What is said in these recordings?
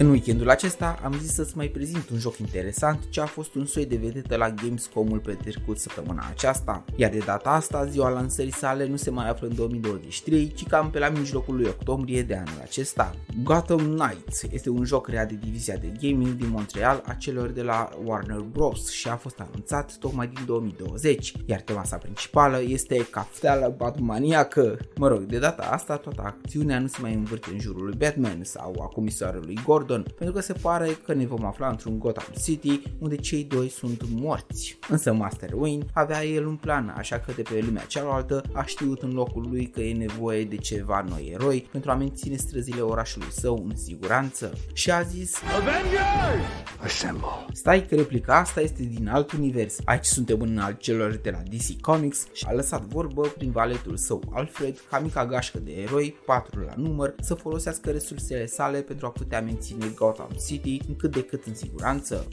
În weekendul acesta am zis să-ți mai prezint un joc interesant ce a fost un soi de vedetă la Gamescom-ul petrecut săptămâna aceasta, iar de data asta ziua lansării sale nu se mai află în 2023, ci cam pe la mijlocul lui octombrie de anul acesta. Gotham Knights este un joc creat de divizia de gaming din Montreal a celor de la Warner Bros. și a fost anunțat tocmai din 2020, iar tema sa principală este cafteală batmaniacă. Mă rog, de data asta toată acțiunea nu se mai învârte în jurul lui Batman sau a comisarului Gordon, pentru că se pare că ne vom afla într-un Gotham City unde cei doi sunt morți. Însă Master Wayne avea el un plan, așa că de pe lumea cealaltă a știut în locul lui că e nevoie de ceva noi eroi pentru a menține străzile orașului său în siguranță și a zis Avengers! Assemble! Stai că replica asta este din alt univers. Aici suntem în al celor de la DC Comics și a lăsat vorbă prin valetul său Alfred ca mica gașcă de eroi, patru la număr, să folosească resursele sale pentru a putea menține Gotham City în cât de cât în siguranță.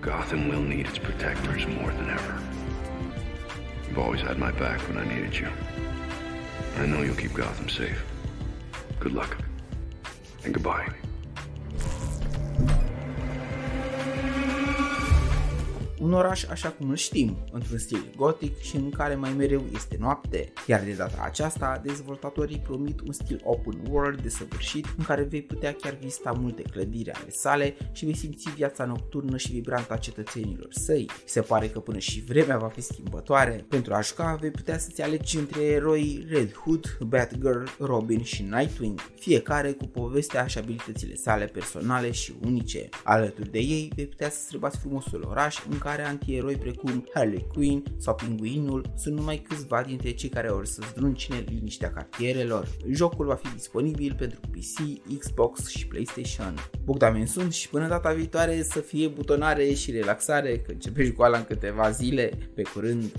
Gotham will need its protectors more than ever. You've always had my back when I needed you. I know you'll keep Gotham safe. Good luck. And goodbye. Un oraș așa cum îl știm, într-un stil gotic și în care mai mereu este noapte, iar de data aceasta dezvoltatorii promit un stil open world desăvârșit în care vei putea chiar vizita multe clădiri ale sale și vei simți viața nocturnă și vibrantă a cetățenilor săi. Se pare că până și vremea va fi schimbătoare. Pentru a juca vei putea să-ți alegi între eroi Red Hood, Batgirl, Robin și Nightwing, fiecare cu povestea și abilitățile sale personale și unice. Alături de ei vei putea să străbați frumosul oraș în care care antieroi precum Harley Quinn sau Pinguinul sunt numai câțiva dintre cei care vor să zdruncine liniștea cartierelor. Jocul va fi disponibil pentru PC, Xbox și PlayStation. Bogdamen sunt și până data viitoare să fie butonare și relaxare, că începe școala în câteva zile. Pe curând!